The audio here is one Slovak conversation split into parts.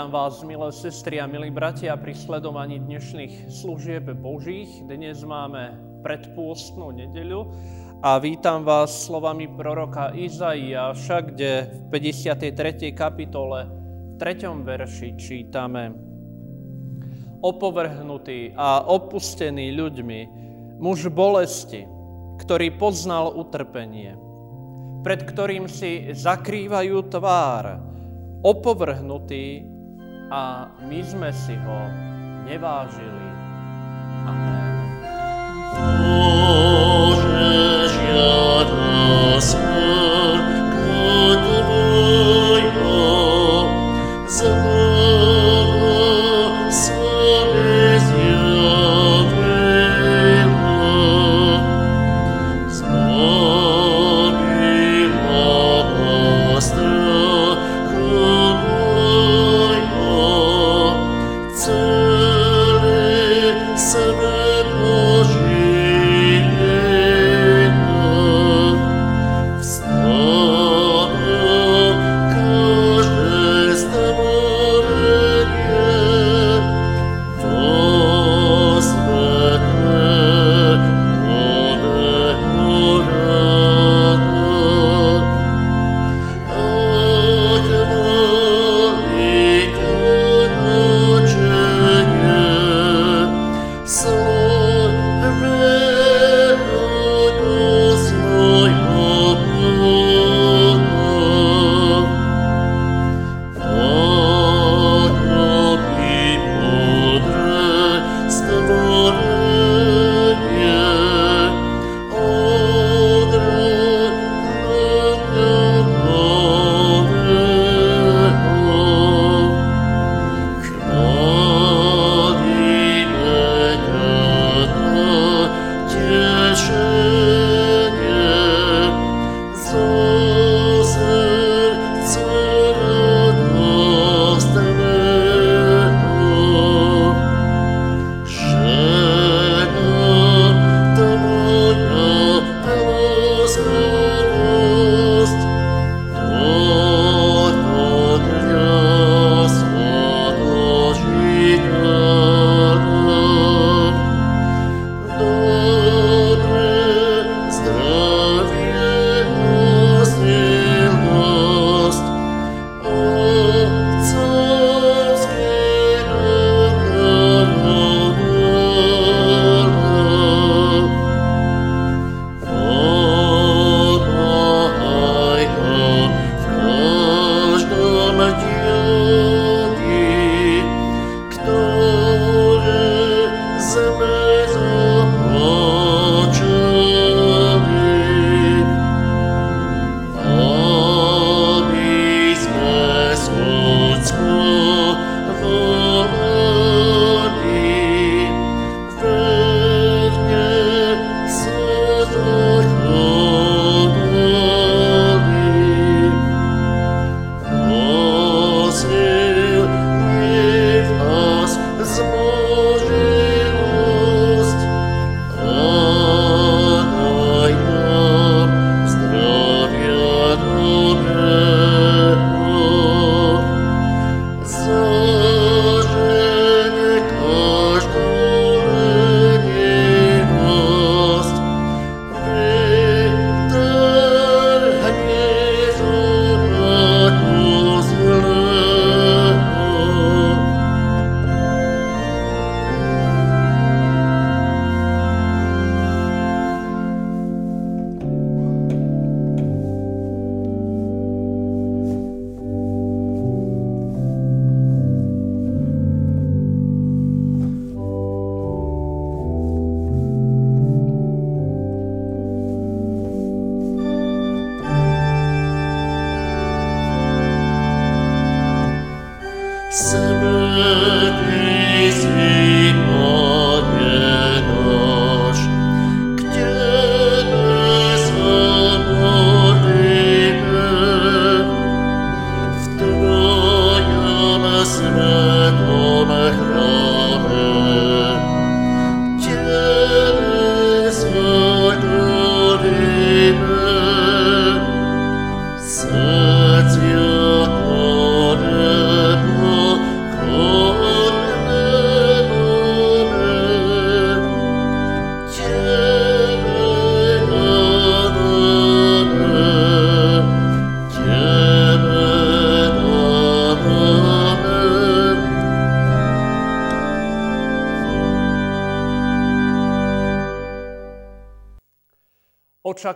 Vítam vás, milé sestry a milí bratia, pri sledovaní dnešných služieb Božích. Dnes máme predpôstnú nedeľu a vítam vás slovami proroka Izaiáša, kde v 53. kapitole v 3. verši čítame Opovrhnutý a opustený ľuďmi, muž bolesti, ktorý poznal utrpenie, pred ktorým si zakrývajú tvár, opovrhnutý a my sme si ho nevážili. Amen.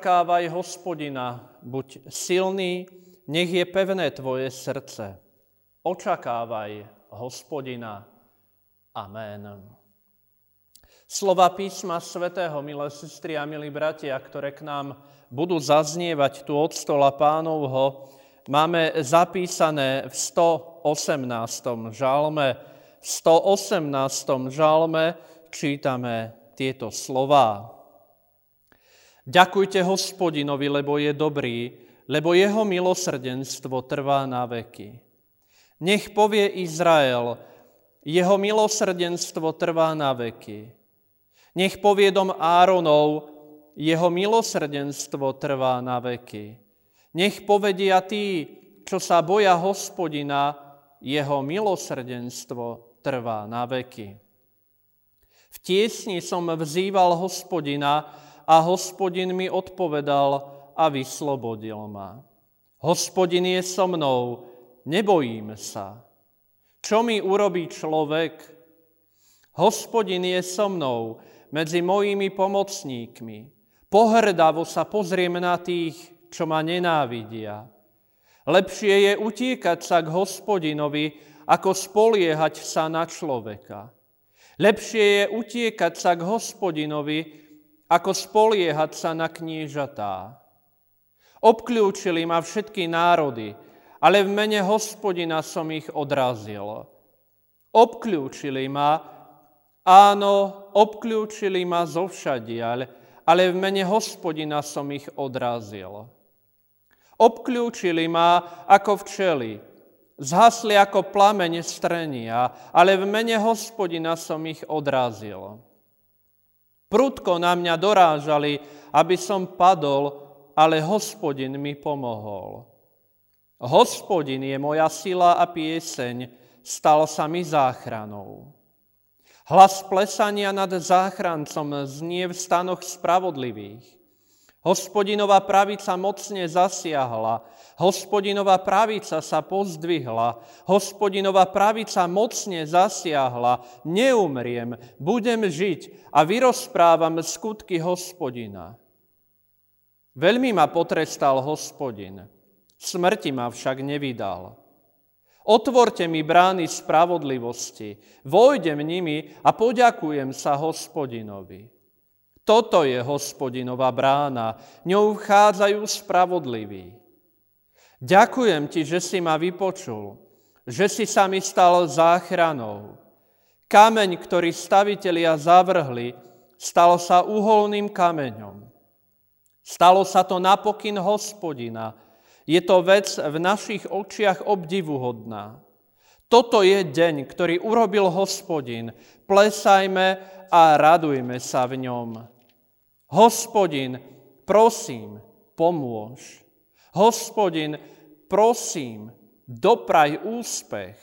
Očakávaj hospodina, buď silný, nech je pevné tvoje srdce. Očakávaj hospodina. Amen. Slova písma svätého, milé sestry a milí bratia, ktoré k nám budú zaznievať tu od stola pánovho, máme zapísané v 118. žalme. V 118. žalme čítame tieto slova. Ďakujte hospodinovi, lebo je dobrý, lebo jeho milosrdenstvo trvá na veky. Nech povie Izrael, jeho milosrdenstvo trvá na veky. Nech povie dom Áronov, jeho milosrdenstvo trvá na veky. Nech povedia tí, čo sa boja hospodina, jeho milosrdenstvo trvá na veky. V tiesni som vzýval hospodina, a hospodin mi odpovedal a vyslobodil ma. Hospodin je so mnou, nebojím sa. Čo mi urobí človek? Hospodin je so mnou medzi mojimi pomocníkmi. Pohrdavo sa pozriem na tých, čo ma nenávidia. Lepšie je utiekať sa k hospodinovi, ako spoliehať sa na človeka. Lepšie je utiekať sa k hospodinovi, ako spoliehať sa na kniežatá. Obklúčili ma všetky národy, ale v mene hospodina som ich odrazil. Obklúčili ma, áno, obklúčili ma zo všadiaľ, ale v mene hospodina som ich odrazil. Obklúčili ma ako včely, zhasli ako plameň strenia, ale v mene hospodina som ich odrazil. Prudko na mňa dorážali, aby som padol, ale hospodin mi pomohol. Hospodin je moja sila a pieseň, stal sa mi záchranou. Hlas plesania nad záchrancom znie v stanoch spravodlivých. Hospodinová pravica mocne zasiahla, Hospodinová pravica sa pozdvihla, hospodinová pravica mocne zasiahla, neumriem, budem žiť a vyrozprávam skutky hospodina. Veľmi ma potrestal hospodin, smrti ma však nevydal. Otvorte mi brány spravodlivosti, vojdem nimi a poďakujem sa hospodinovi. Toto je hospodinová brána, ňou vchádzajú spravodliví. Ďakujem ti, že si ma vypočul, že si sa mi stal záchranou. Kameň, ktorý stavitelia zavrhli, stalo sa uholným kameňom. Stalo sa to napokyn hospodina. Je to vec v našich očiach obdivuhodná. Toto je deň, ktorý urobil hospodin. Plesajme a radujme sa v ňom. Hospodin, prosím, pomôž. Hospodin, prosím, dopraj úspech.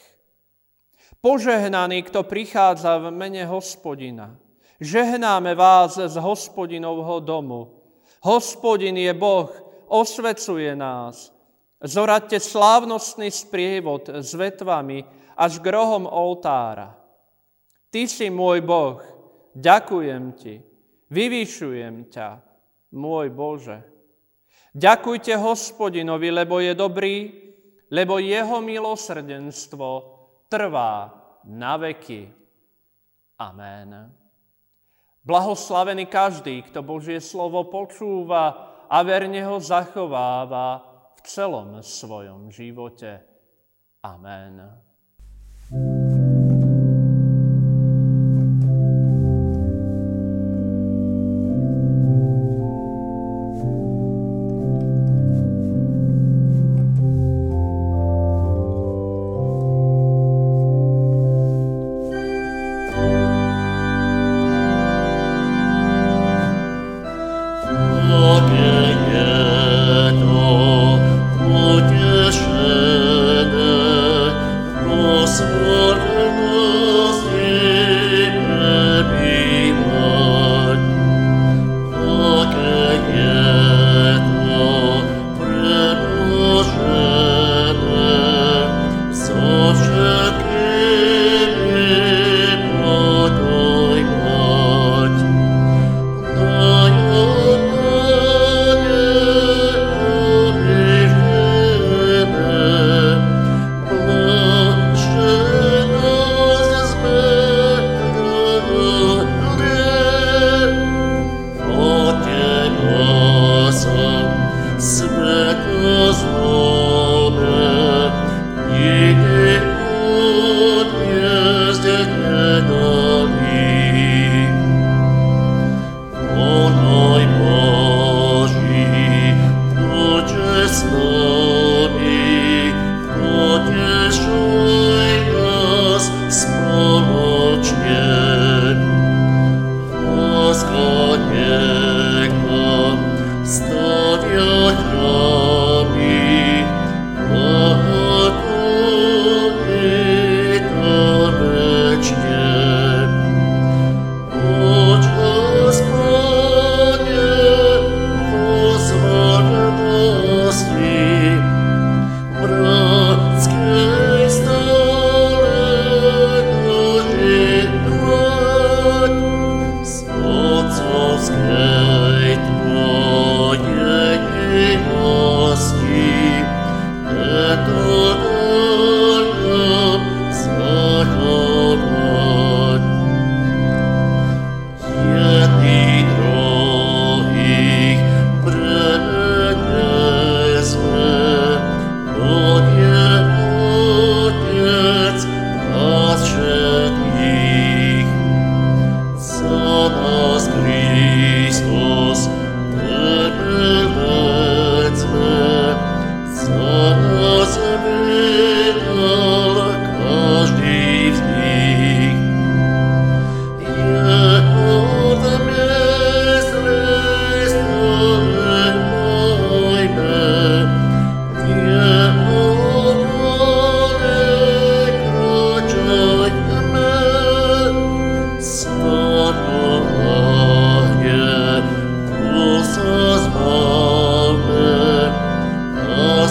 Požehnaný, kto prichádza v mene hospodina. Žehnáme vás z hospodinovho domu. Hospodin je Boh, osvecuje nás. Zoradte slávnostný sprievod s vetvami až k rohom oltára. Ty si môj Boh, ďakujem ti, vyvyšujem ťa, môj Bože. Ďakujte hospodinovi, lebo je dobrý, lebo jeho milosrdenstvo trvá na veky. Amen. Blahoslavený každý, kto Božie slovo počúva a verne ho zachováva v celom svojom živote. Amen. Sur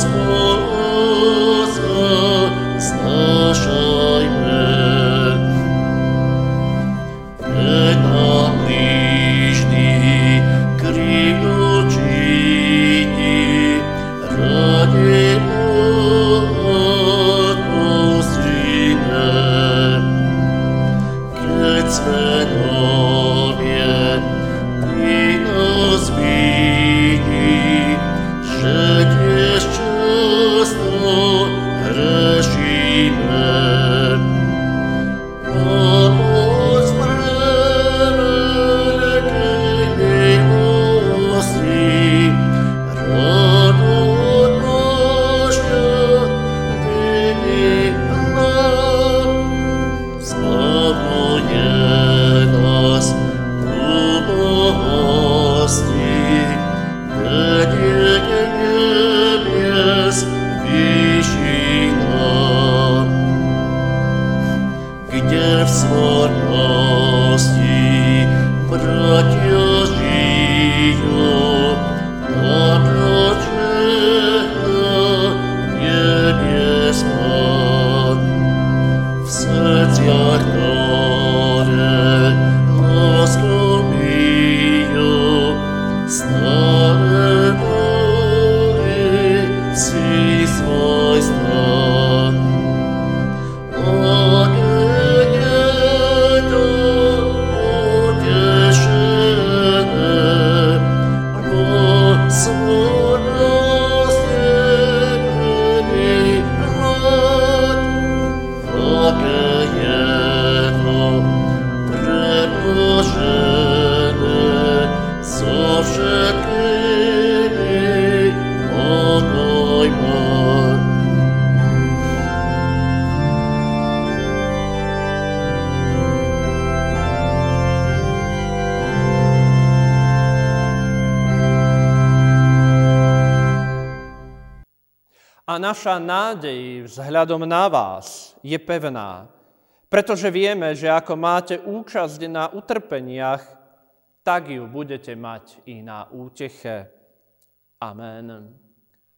was. Naša nádej vzhľadom na vás je pevná, pretože vieme, že ako máte účasť na utrpeniach, tak ju budete mať i na úteche. Amen.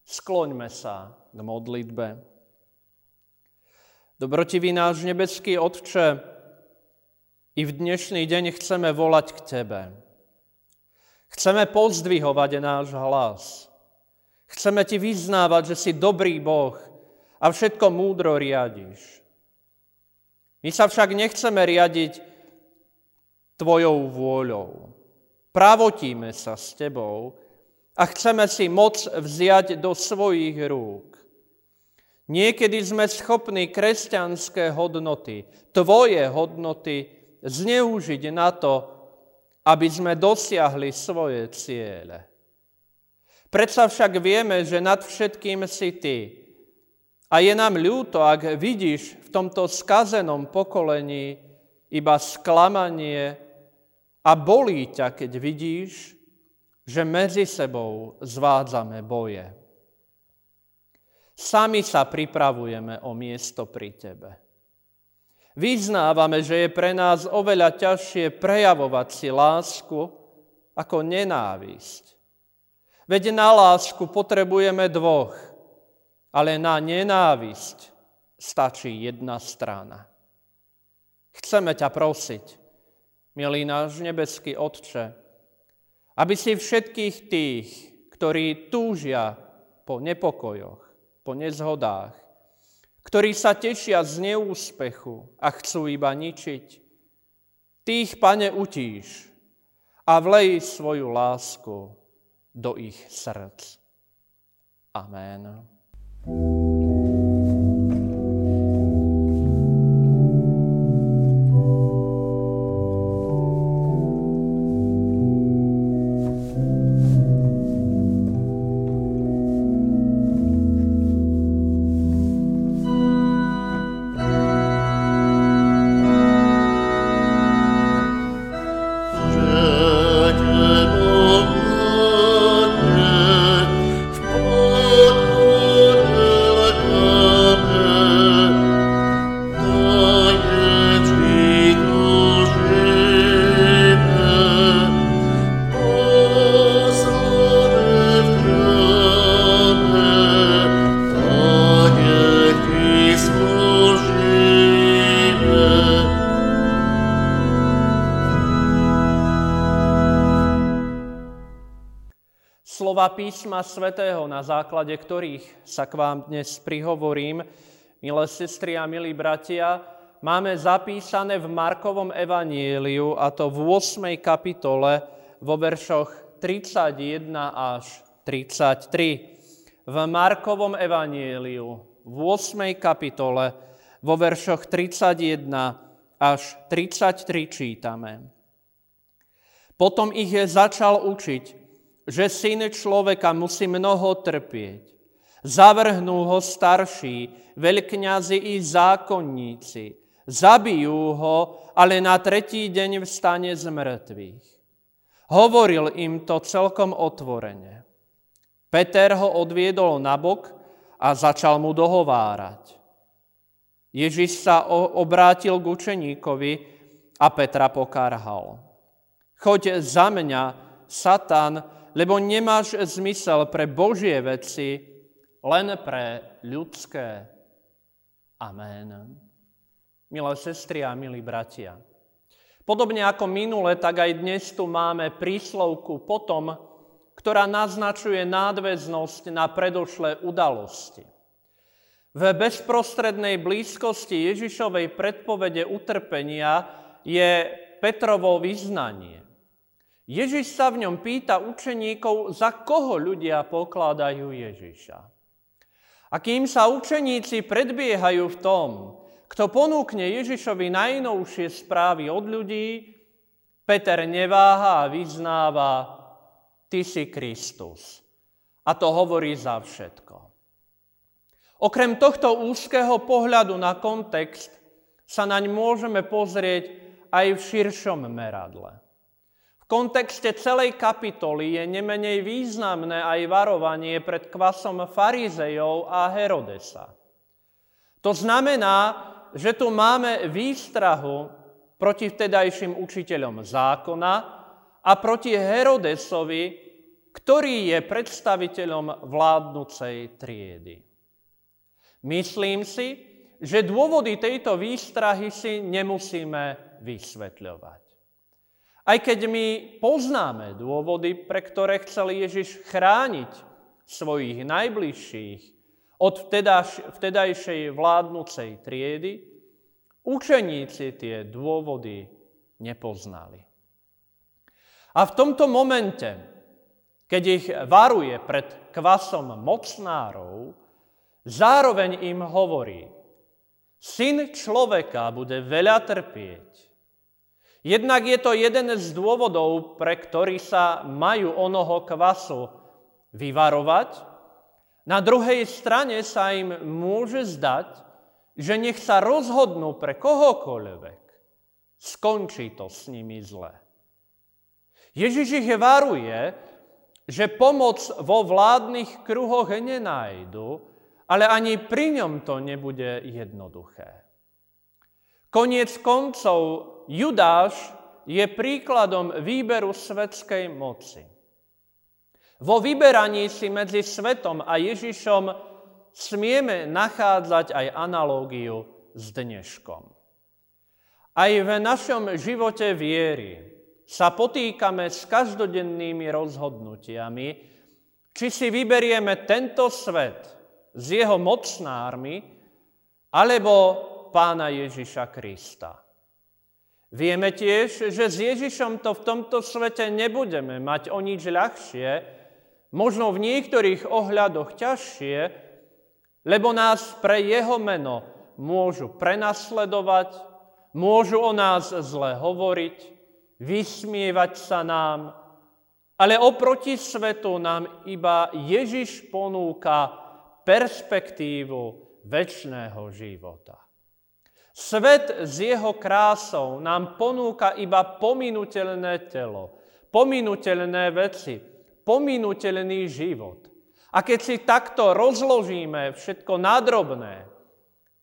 Skloňme sa k modlitbe. Dobrotivý náš nebeský Otče, i v dnešný deň chceme volať k Tebe. Chceme pozdvihovať náš hlas. Chceme ti vyznávať, že si dobrý Boh a všetko múdro riadiš. My sa však nechceme riadiť tvojou vôľou. Pravotíme sa s tebou a chceme si moc vziať do svojich rúk. Niekedy sme schopní kresťanské hodnoty, tvoje hodnoty, zneužiť na to, aby sme dosiahli svoje ciele. Predsa však vieme, že nad všetkým si ty. A je nám ľúto, ak vidíš v tomto skazenom pokolení iba sklamanie a bolí ťa, keď vidíš, že medzi sebou zvádzame boje. Sami sa pripravujeme o miesto pri tebe. Vyznávame, že je pre nás oveľa ťažšie prejavovať si lásku ako nenávisť. Veď na lásku potrebujeme dvoch, ale na nenávisť stačí jedna strana. Chceme ťa prosiť, milý náš nebeský Otče, aby si všetkých tých, ktorí túžia po nepokojoch, po nezhodách, ktorí sa tešia z neúspechu a chcú iba ničiť, tých, pane, utíš a vlej svoju lásku do ich srdc. Amen. Písma svätého, na základe ktorých sa k vám dnes prihovorím, milé sestry a milí bratia, máme zapísané v Markovom evanieliu, a to v 8. kapitole, vo veršoch 31 až 33. V Markovom evanieliu v 8. kapitole vo veršoch 31 až 33 čítame. Potom ich začal učiť, že syn človeka musí mnoho trpieť. Zavrhnú ho starší, veľkňazi i zákonníci. Zabijú ho, ale na tretí deň vstane z mŕtvych. Hovoril im to celkom otvorene. Peter ho odviedol na bok a začal mu dohovárať. Ježiš sa obrátil k učeníkovi a Petra pokarhal. Choď za mňa, Satan, lebo nemáš zmysel pre Božie veci, len pre ľudské. Amen. Milé sestry a milí bratia, podobne ako minule, tak aj dnes tu máme príslovku potom, ktorá naznačuje nádväznosť na predošlé udalosti. V bezprostrednej blízkosti Ježišovej predpovede utrpenia je Petrovo vyznanie. Ježiš sa v ňom pýta učeníkov, za koho ľudia pokladajú Ježiša. A kým sa učeníci predbiehajú v tom, kto ponúkne Ježišovi najnovšie správy od ľudí, Peter neváha a vyznáva, ty si Kristus. A to hovorí za všetko. Okrem tohto úzkeho pohľadu na kontext sa naň môžeme pozrieť aj v širšom meradle kontexte celej kapitoly je nemenej významné aj varovanie pred kvasom farizejov a Herodesa. To znamená, že tu máme výstrahu proti vtedajším učiteľom zákona a proti Herodesovi, ktorý je predstaviteľom vládnucej triedy. Myslím si, že dôvody tejto výstrahy si nemusíme vysvetľovať. Aj keď my poznáme dôvody, pre ktoré chcel Ježiš chrániť svojich najbližších od vtedajšej vládnucej triedy, učeníci tie dôvody nepoznali. A v tomto momente, keď ich varuje pred kvasom mocnárov, Zároveň im hovorí, syn človeka bude veľa trpieť. Jednak je to jeden z dôvodov, pre ktorý sa majú onoho kvasu vyvarovať. Na druhej strane sa im môže zdať, že nech sa rozhodnú pre kohokoľvek. Skončí to s nimi zle. Ježiš ich varuje, že pomoc vo vládnych kruhoch nenájdu, ale ani pri ňom to nebude jednoduché. Koniec koncov Judáš je príkladom výberu svetskej moci. Vo vyberaní si medzi svetom a Ježišom smieme nachádzať aj analógiu s dneškom. Aj v našom živote viery sa potýkame s každodennými rozhodnutiami, či si vyberieme tento svet, s jeho mocnármi, alebo pána Ježiša Krista. Vieme tiež, že s Ježišom to v tomto svete nebudeme mať o nič ľahšie, možno v niektorých ohľadoch ťažšie, lebo nás pre jeho meno môžu prenasledovať, môžu o nás zle hovoriť, vysmievať sa nám, ale oproti svetu nám iba Ježiš ponúka perspektívu väčšného života. Svet s jeho krásou nám ponúka iba pominutelné telo, pominutelné veci, pominutelný život. A keď si takto rozložíme všetko nadrobné,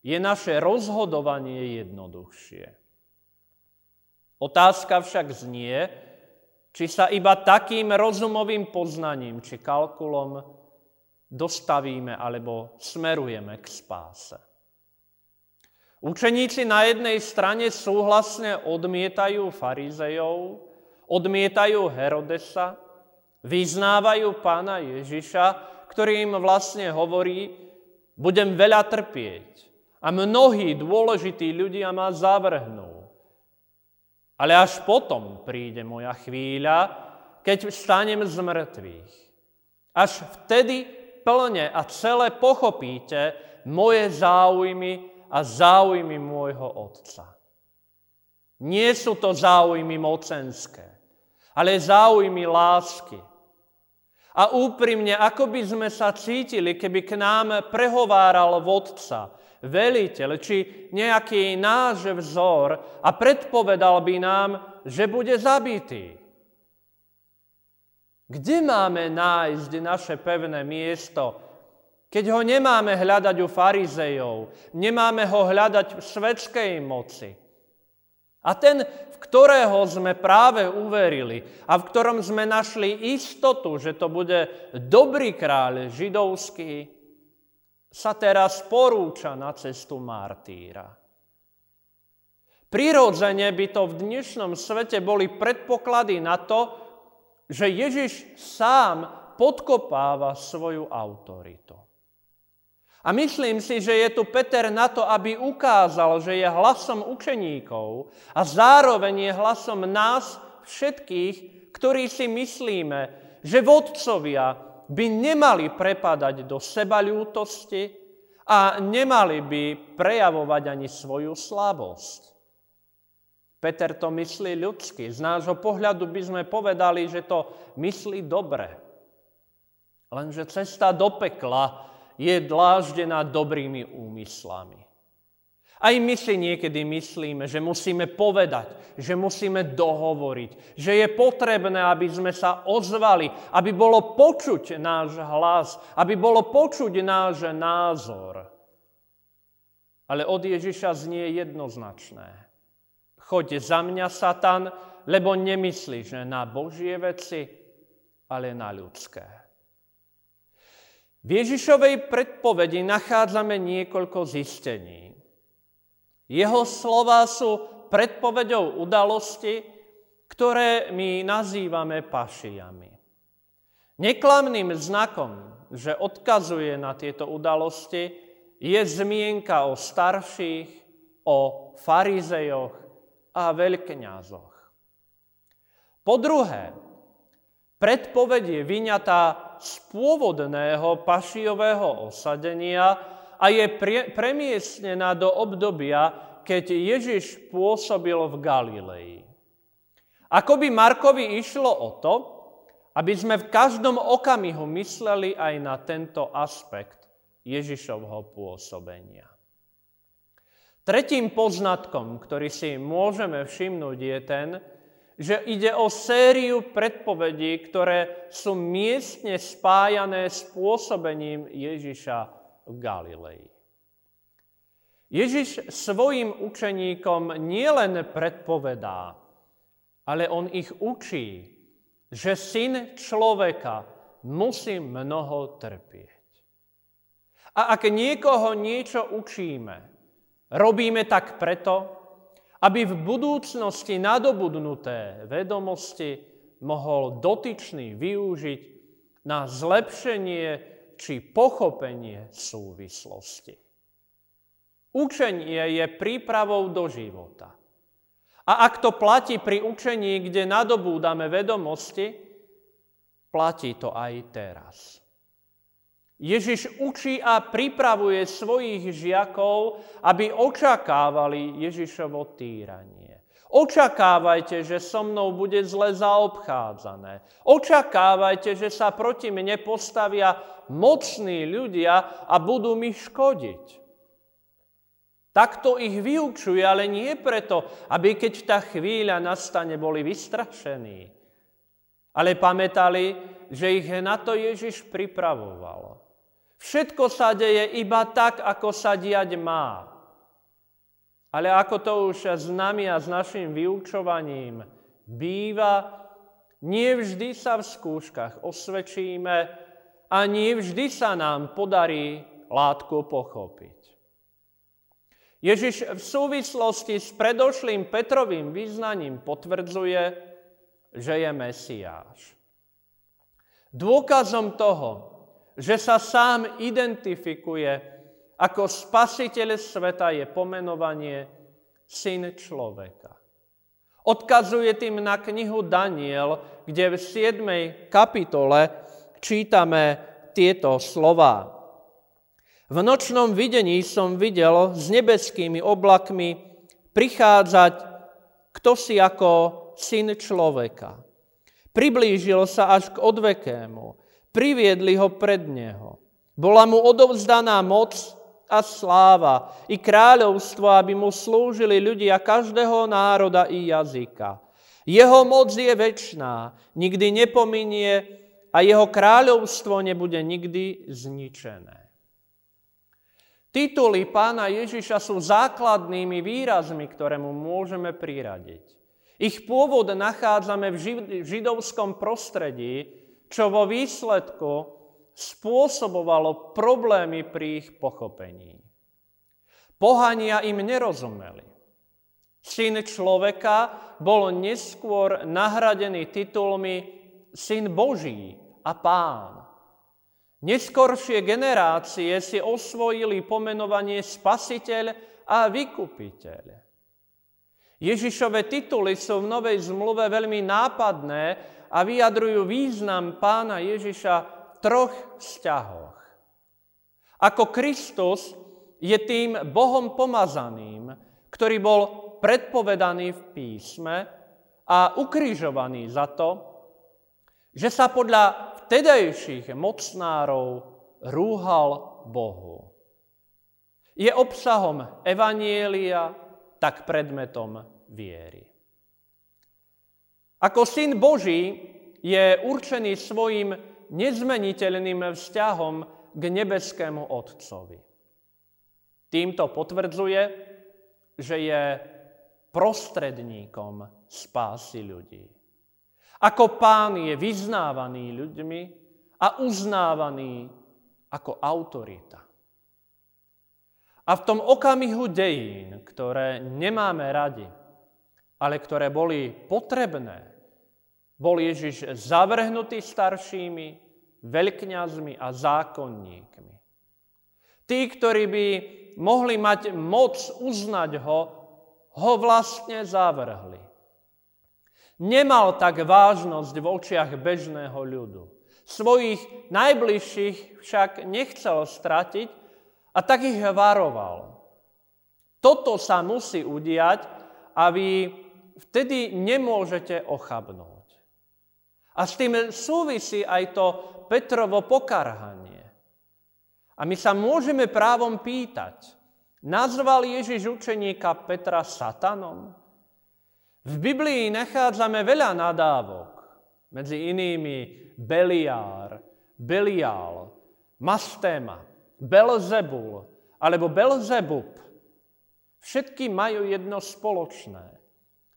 je naše rozhodovanie jednoduchšie. Otázka však znie, či sa iba takým rozumovým poznaním či kalkulom dostavíme alebo smerujeme k spáse. Učeníci na jednej strane súhlasne odmietajú farizejov, odmietajú Herodesa, vyznávajú pána Ježiša, ktorý im vlastne hovorí, budem veľa trpieť a mnohí dôležití ľudia ma zavrhnú. Ale až potom príde moja chvíľa, keď vstanem z mŕtvych. Až vtedy plne a celé pochopíte moje záujmy a záujmy môjho Otca. Nie sú to záujmy mocenské, ale záujmy lásky. A úprimne, ako by sme sa cítili, keby k nám prehováral vodca, veliteľ či nejaký náš vzor a predpovedal by nám, že bude zabitý. Kde máme nájsť naše pevné miesto, keď ho nemáme hľadať u farizejov, nemáme ho hľadať v svetskej moci. A ten, v ktorého sme práve uverili a v ktorom sme našli istotu, že to bude dobrý kráľ židovský, sa teraz porúča na cestu martýra. Prirodzene by to v dnešnom svete boli predpoklady na to, že Ježiš sám podkopáva svoju autoritu. A myslím si, že je tu Peter na to, aby ukázal, že je hlasom učeníkov a zároveň je hlasom nás všetkých, ktorí si myslíme, že vodcovia by nemali prepadať do sebalútosti a nemali by prejavovať ani svoju slabosť. Peter to myslí ľudsky. Z nášho pohľadu by sme povedali, že to myslí dobre. Lenže cesta do pekla je dláždená dobrými úmyslami. Aj my si niekedy myslíme, že musíme povedať, že musíme dohovoriť, že je potrebné, aby sme sa ozvali, aby bolo počuť náš hlas, aby bolo počuť náš názor. Ale od Ježiša znie jednoznačné. Choď za mňa, Satan, lebo nemyslíš na Božie veci, ale na ľudské. V Ježišovej predpovedi nachádzame niekoľko zistení. Jeho slova sú predpovedou udalosti, ktoré my nazývame pašijami. Neklamným znakom, že odkazuje na tieto udalosti, je zmienka o starších, o farizejoch a veľkňazoch. Po druhé, predpoveď je vyňatá z pôvodného pašiového osadenia a je pre, premiestnená do obdobia, keď Ježiš pôsobil v Galilei. Ako by Markovi išlo o to, aby sme v každom okamihu mysleli aj na tento aspekt Ježišovho pôsobenia. Tretím poznatkom, ktorý si môžeme všimnúť, je ten, že ide o sériu predpovedí, ktoré sú miestne spájané s pôsobením Ježiša v Galilei. Ježiš svojim učeníkom nielen predpovedá, ale on ich učí, že syn človeka musí mnoho trpieť. A ak niekoho niečo učíme, robíme tak preto, aby v budúcnosti nadobudnuté vedomosti mohol dotyčný využiť na zlepšenie či pochopenie súvislosti. Učenie je prípravou do života. A ak to platí pri učení, kde nadobúdame vedomosti, platí to aj teraz. Ježiš učí a pripravuje svojich žiakov, aby očakávali Ježišovo týranie. Očakávajte, že so mnou bude zle zaobchádzané. Očakávajte, že sa proti mne postavia mocní ľudia a budú mi škodiť. Takto ich vyučuje, ale nie preto, aby keď tá chvíľa nastane, boli vystrašení. Ale pamätali, že ich na to Ježiš pripravovalo. Všetko sa deje iba tak, ako sa diať má. Ale ako to už s nami a s našim vyučovaním býva, nie vždy sa v skúškach osvedčíme a nie vždy sa nám podarí látku pochopiť. Ježiš v súvislosti s predošlým Petrovým význaním potvrdzuje, že je Mesiáš. Dôkazom toho, že sa sám identifikuje ako spasiteľ sveta je pomenovanie syn človeka. Odkazuje tým na knihu Daniel, kde v 7. kapitole čítame tieto slova. V nočnom videní som videl s nebeskými oblakmi prichádzať kto si ako syn človeka. Priblížil sa až k odvekému Priviedli ho pred neho. Bola mu odovzdaná moc a sláva i kráľovstvo, aby mu slúžili ľudia každého národa i jazyka. Jeho moc je väčšiná, nikdy nepominie a jeho kráľovstvo nebude nikdy zničené. Tituly pána Ježiša sú základnými výrazmi, ktoré mu môžeme priradiť. Ich pôvod nachádzame v židovskom prostredí, čo vo výsledku spôsobovalo problémy pri ich pochopení. Pohania im nerozumeli. Syn človeka bol neskôr nahradený titulmi Syn Boží a Pán. Neskoršie generácie si osvojili pomenovanie Spasiteľ a Vykupiteľ. Ježišové tituly sú v Novej zmluve veľmi nápadné a vyjadrujú význam pána Ježiša v troch vzťahoch. Ako Kristus je tým Bohom pomazaným, ktorý bol predpovedaný v písme a ukrižovaný za to, že sa podľa vtedajších mocnárov rúhal Bohu. Je obsahom Evanielia, tak predmetom viery. Ako syn Boží je určený svojim nezmeniteľným vzťahom k nebeskému Otcovi. Týmto potvrdzuje, že je prostredníkom spásy ľudí. Ako pán je vyznávaný ľuďmi a uznávaný ako autorita. A v tom okamihu dejín, ktoré nemáme radi, ale ktoré boli potrebné, bol Ježiš zavrhnutý staršími, veľkňazmi a zákonníkmi. Tí, ktorí by mohli mať moc uznať ho, ho vlastne zavrhli. Nemal tak vážnosť v očiach bežného ľudu. Svojich najbližších však nechcel stratiť a tak ich varoval. Toto sa musí udiať a vy vtedy nemôžete ochabnúť. A s tým súvisí aj to Petrovo pokarhanie. A my sa môžeme právom pýtať, nazval Ježiš učeníka Petra satanom? V Biblii nachádzame veľa nadávok, medzi inými Beliár, Belial, Mastema, Belzebul alebo Belzebub. Všetky majú jedno spoločné.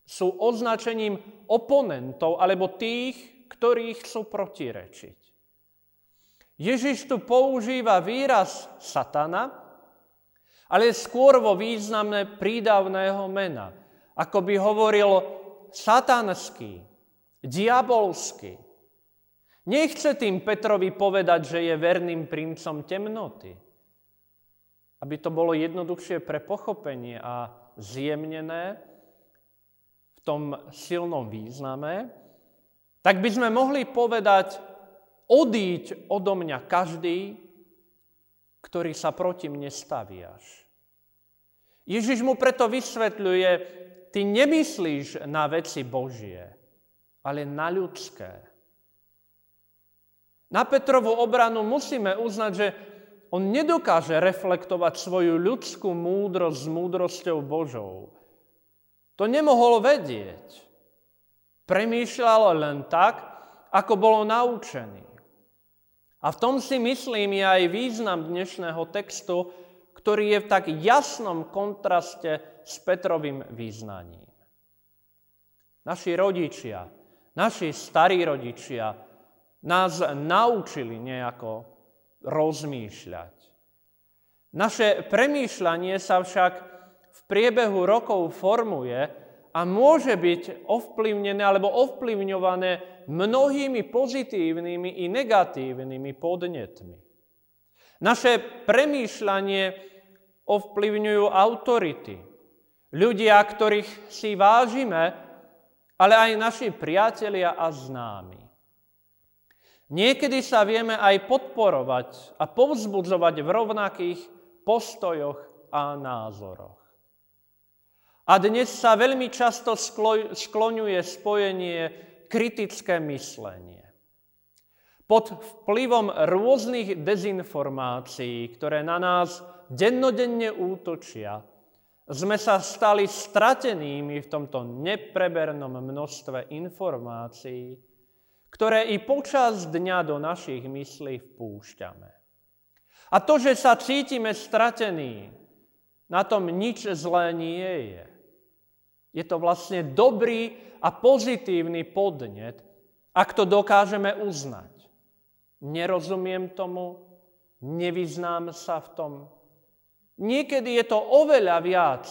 Sú označením oponentov alebo tých, ktorí chcú protirečiť. Ježiš tu používa výraz satana, ale skôr vo významné prídavného mena. Ako by hovoril satanský, diabolský. Nechce tým Petrovi povedať, že je verným princom temnoty. Aby to bolo jednoduchšie pre pochopenie a zjemnené v tom silnom význame, tak by sme mohli povedať, odíď odo mňa každý, ktorý sa proti mne staviaš. Ježiš mu preto vysvetľuje, ty nemyslíš na veci Božie, ale na ľudské. Na Petrovú obranu musíme uznať, že on nedokáže reflektovať svoju ľudskú múdrosť s múdrosťou Božou. To nemohol vedieť. Premýšľal len tak, ako bolo naučený. A v tom si myslím je aj význam dnešného textu, ktorý je v tak jasnom kontraste s Petrovým význaním. Naši rodičia, naši starí rodičia, nás naučili nejako rozmýšľať. Naše premýšľanie sa však v priebehu rokov formuje a môže byť ovplyvnené alebo ovplyvňované mnohými pozitívnymi i negatívnymi podnetmi. Naše premýšľanie ovplyvňujú autority, ľudia, ktorých si vážime, ale aj naši priatelia a známi. Niekedy sa vieme aj podporovať a povzbudzovať v rovnakých postojoch a názoroch. A dnes sa veľmi často skloňuje spojenie kritické myslenie. Pod vplyvom rôznych dezinformácií, ktoré na nás dennodenne útočia, sme sa stali stratenými v tomto neprebernom množstve informácií, ktoré i počas dňa do našich myslí vpúšťame. A to, že sa cítime stratení, na tom nič zlé nie je. Je to vlastne dobrý a pozitívny podnet, ak to dokážeme uznať. Nerozumiem tomu, nevyznám sa v tom. Niekedy je to oveľa viac,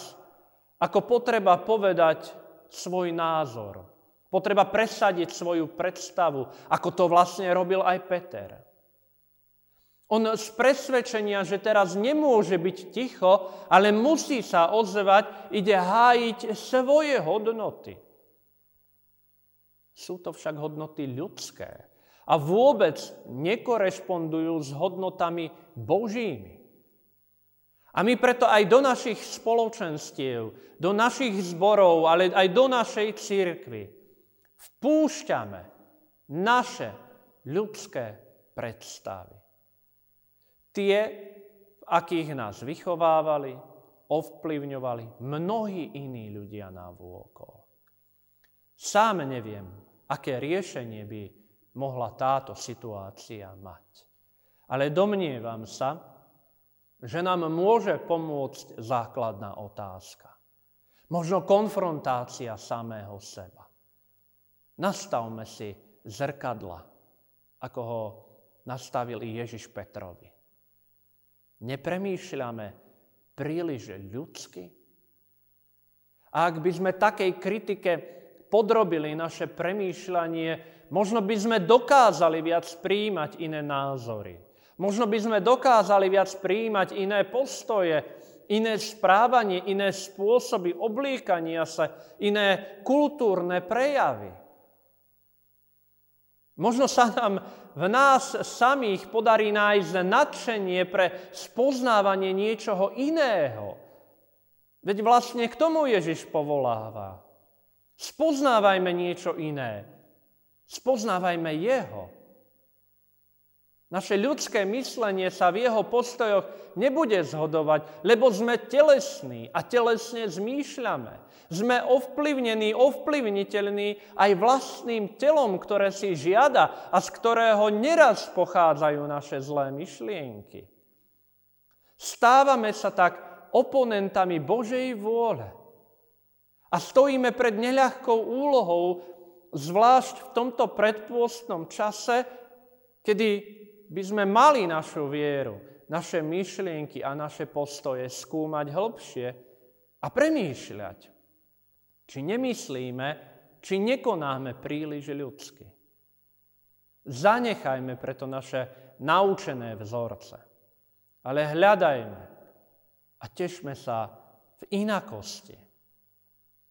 ako potreba povedať svoj názor. Potreba presadiť svoju predstavu, ako to vlastne robil aj Peter. On z presvedčenia, že teraz nemôže byť ticho, ale musí sa ozvať, ide hájiť svoje hodnoty. Sú to však hodnoty ľudské a vôbec nekorešpondujú s hodnotami Božími. A my preto aj do našich spoločenstiev, do našich zborov, ale aj do našej církvy vpúšťame naše ľudské predstavy. Tie, akých nás vychovávali, ovplyvňovali mnohí iní ľudia na vôkol. Sám neviem, aké riešenie by mohla táto situácia mať. Ale domnievam sa, že nám môže pomôcť základná otázka. Možno konfrontácia samého seba. Nastavme si zrkadla, ako ho nastavil Ježiš Petrovi. Nepremýšľame príliš ľudsky? A ak by sme takej kritike podrobili naše premýšľanie, možno by sme dokázali viac príjmať iné názory. Možno by sme dokázali viac príjmať iné postoje, iné správanie, iné spôsoby oblíkania sa, iné kultúrne prejavy. Možno sa nám v nás samých podarí nájsť nadšenie pre spoznávanie niečoho iného. Veď vlastne k tomu Ježiš povoláva. Spoznávajme niečo iné. Spoznávajme Jeho. Naše ľudské myslenie sa v jeho postojoch nebude zhodovať, lebo sme telesní a telesne zmýšľame. Sme ovplyvnení, ovplyvniteľní aj vlastným telom, ktoré si žiada a z ktorého neraz pochádzajú naše zlé myšlienky. Stávame sa tak oponentami Božej vôle. A stojíme pred neľahkou úlohou, zvlášť v tomto predpôstnom čase, kedy by sme mali našu vieru, naše myšlienky a naše postoje skúmať hlbšie a premýšľať, či nemyslíme, či nekonáme príliš ľudsky. Zanechajme preto naše naučené vzorce, ale hľadajme a tešme sa v inakosti,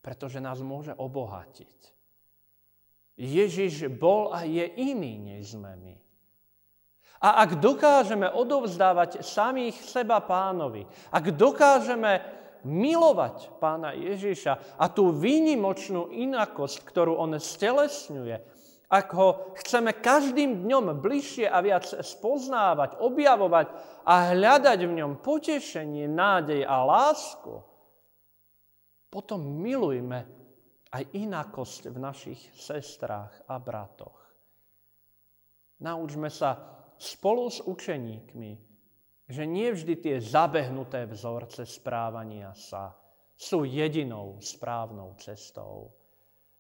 pretože nás môže obohatiť. Ježiš bol a je iný, než sme my. A ak dokážeme odovzdávať samých seba pánovi, ak dokážeme milovať pána Ježiša a tú výnimočnú inakosť, ktorú on stelesňuje, ak ho chceme každým dňom bližšie a viac spoznávať, objavovať a hľadať v ňom potešenie, nádej a lásku, potom milujme aj inakosť v našich sestrách a bratoch. Naučme sa spolu s učeníkmi, že nie vždy tie zabehnuté vzorce správania sa sú jedinou správnou cestou,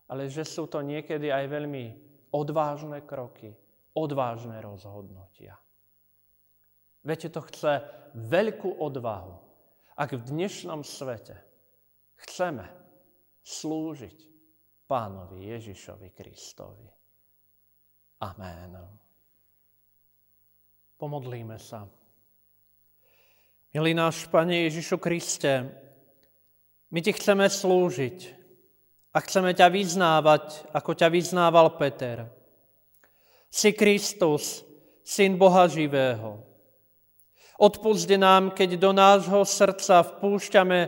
ale že sú to niekedy aj veľmi odvážne kroky, odvážne rozhodnutia. Viete, to chce veľkú odvahu, ak v dnešnom svete chceme slúžiť pánovi Ježišovi Kristovi. Amen. Pomodlíme sa. Milý náš Pane Ježišu Kriste, my Ti chceme slúžiť a chceme ťa vyznávať, ako ťa vyznával Peter. Si Kristus, Syn Boha živého. Odpuste nám, keď do nášho srdca vpúšťame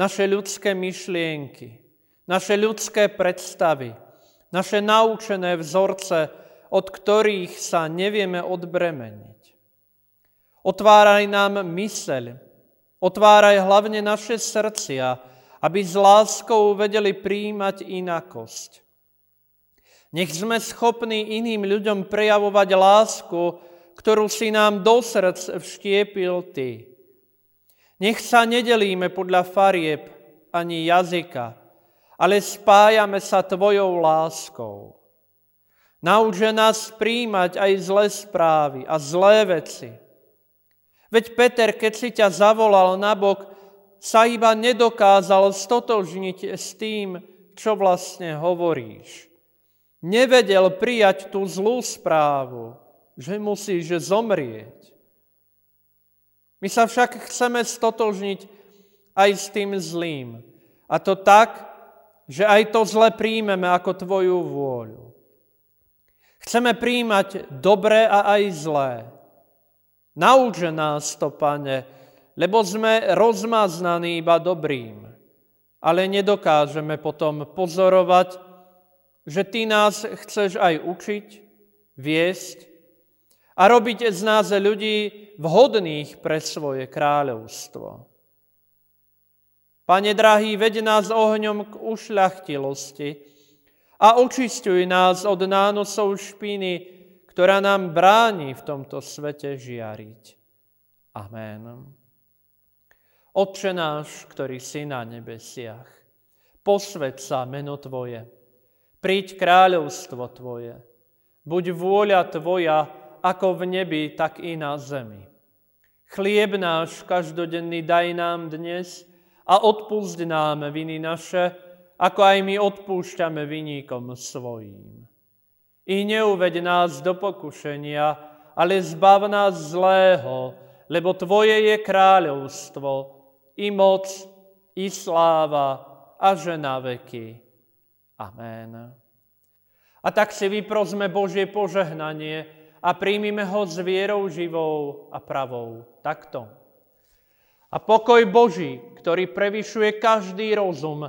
naše ľudské myšlienky, naše ľudské predstavy, naše naučené vzorce, od ktorých sa nevieme odbremeniť. Otváraj nám myseľ, otváraj hlavne naše srdcia, aby s láskou vedeli príjmať inakosť. Nech sme schopní iným ľuďom prejavovať lásku, ktorú si nám do srdc vštiepil Ty. Nech sa nedelíme podľa farieb ani jazyka, ale spájame sa Tvojou láskou. Nauče nás príjmať aj zlé správy a zlé veci, Veď Peter, keď si ťa zavolal na bok, sa iba nedokázal stotožniť s tým, čo vlastne hovoríš. Nevedel prijať tú zlú správu, že musíš zomrieť. My sa však chceme stotožniť aj s tým zlým. A to tak, že aj to zle príjmeme ako Tvoju vôľu. Chceme príjmať dobré a aj zlé. Nauče nás to, pane, lebo sme rozmaznaní iba dobrým, ale nedokážeme potom pozorovať, že Ty nás chceš aj učiť, viesť a robiť z nás ľudí vhodných pre svoje kráľovstvo. Pane drahý, veď nás ohňom k ušľachtilosti a očistuj nás od nánosov špiny, ktorá nám bráni v tomto svete žiariť. Amen. Otče náš, ktorý si na nebesiach, posved sa meno Tvoje, príď kráľovstvo Tvoje, buď vôľa Tvoja ako v nebi, tak i na zemi. Chlieb náš každodenný daj nám dnes a odpúšť nám viny naše, ako aj my odpúšťame viníkom svojím i neuveď nás do pokušenia, ale zbav nás zlého, lebo Tvoje je kráľovstvo, i moc, i sláva, a že na veky. Amen. A tak si vyprosme Božie požehnanie a príjmime ho s vierou živou a pravou. Takto. A pokoj Boží, ktorý prevyšuje každý rozum,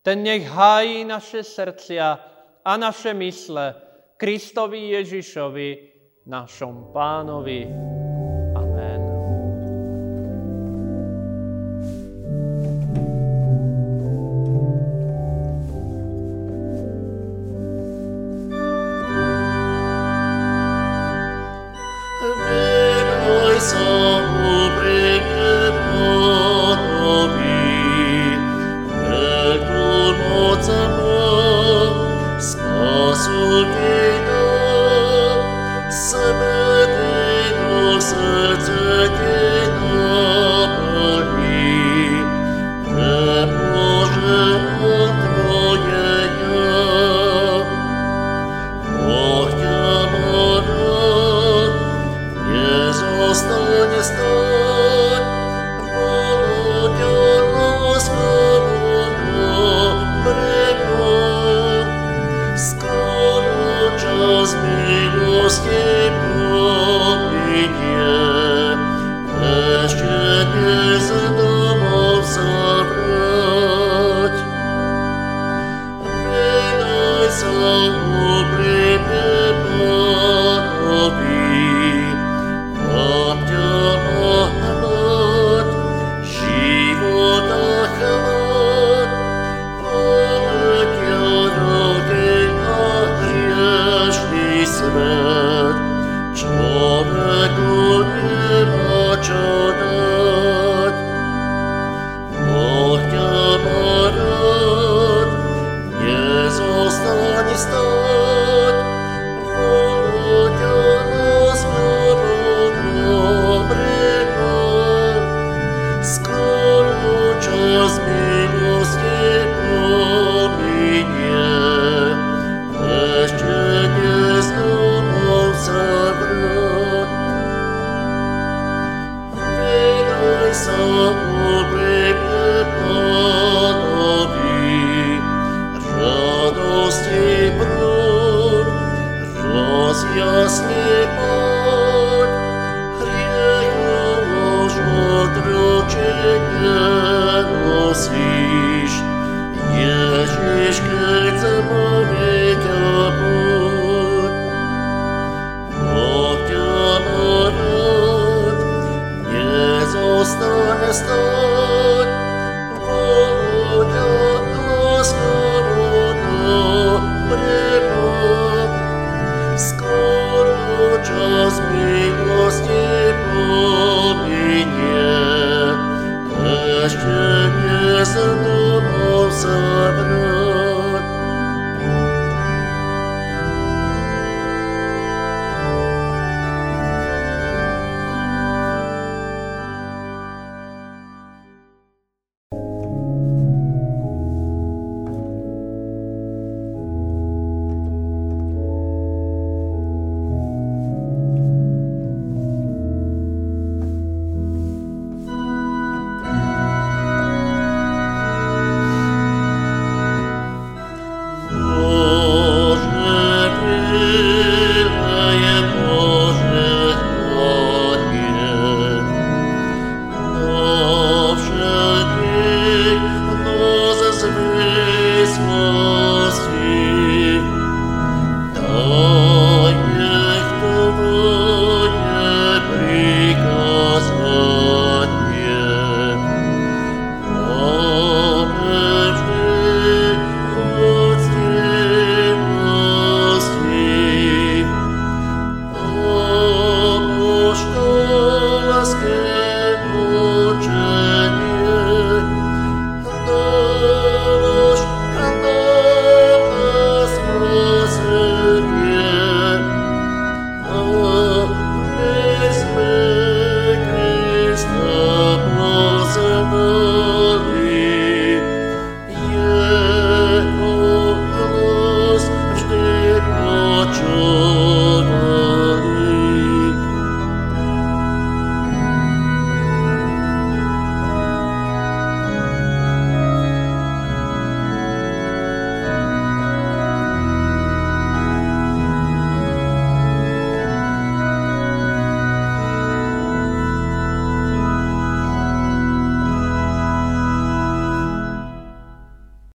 ten nech hájí naše srdcia a naše mysle Kristovi Ježišovi, našom pánovi. Ježiš, keď sa Jeszcze nie zdołał sam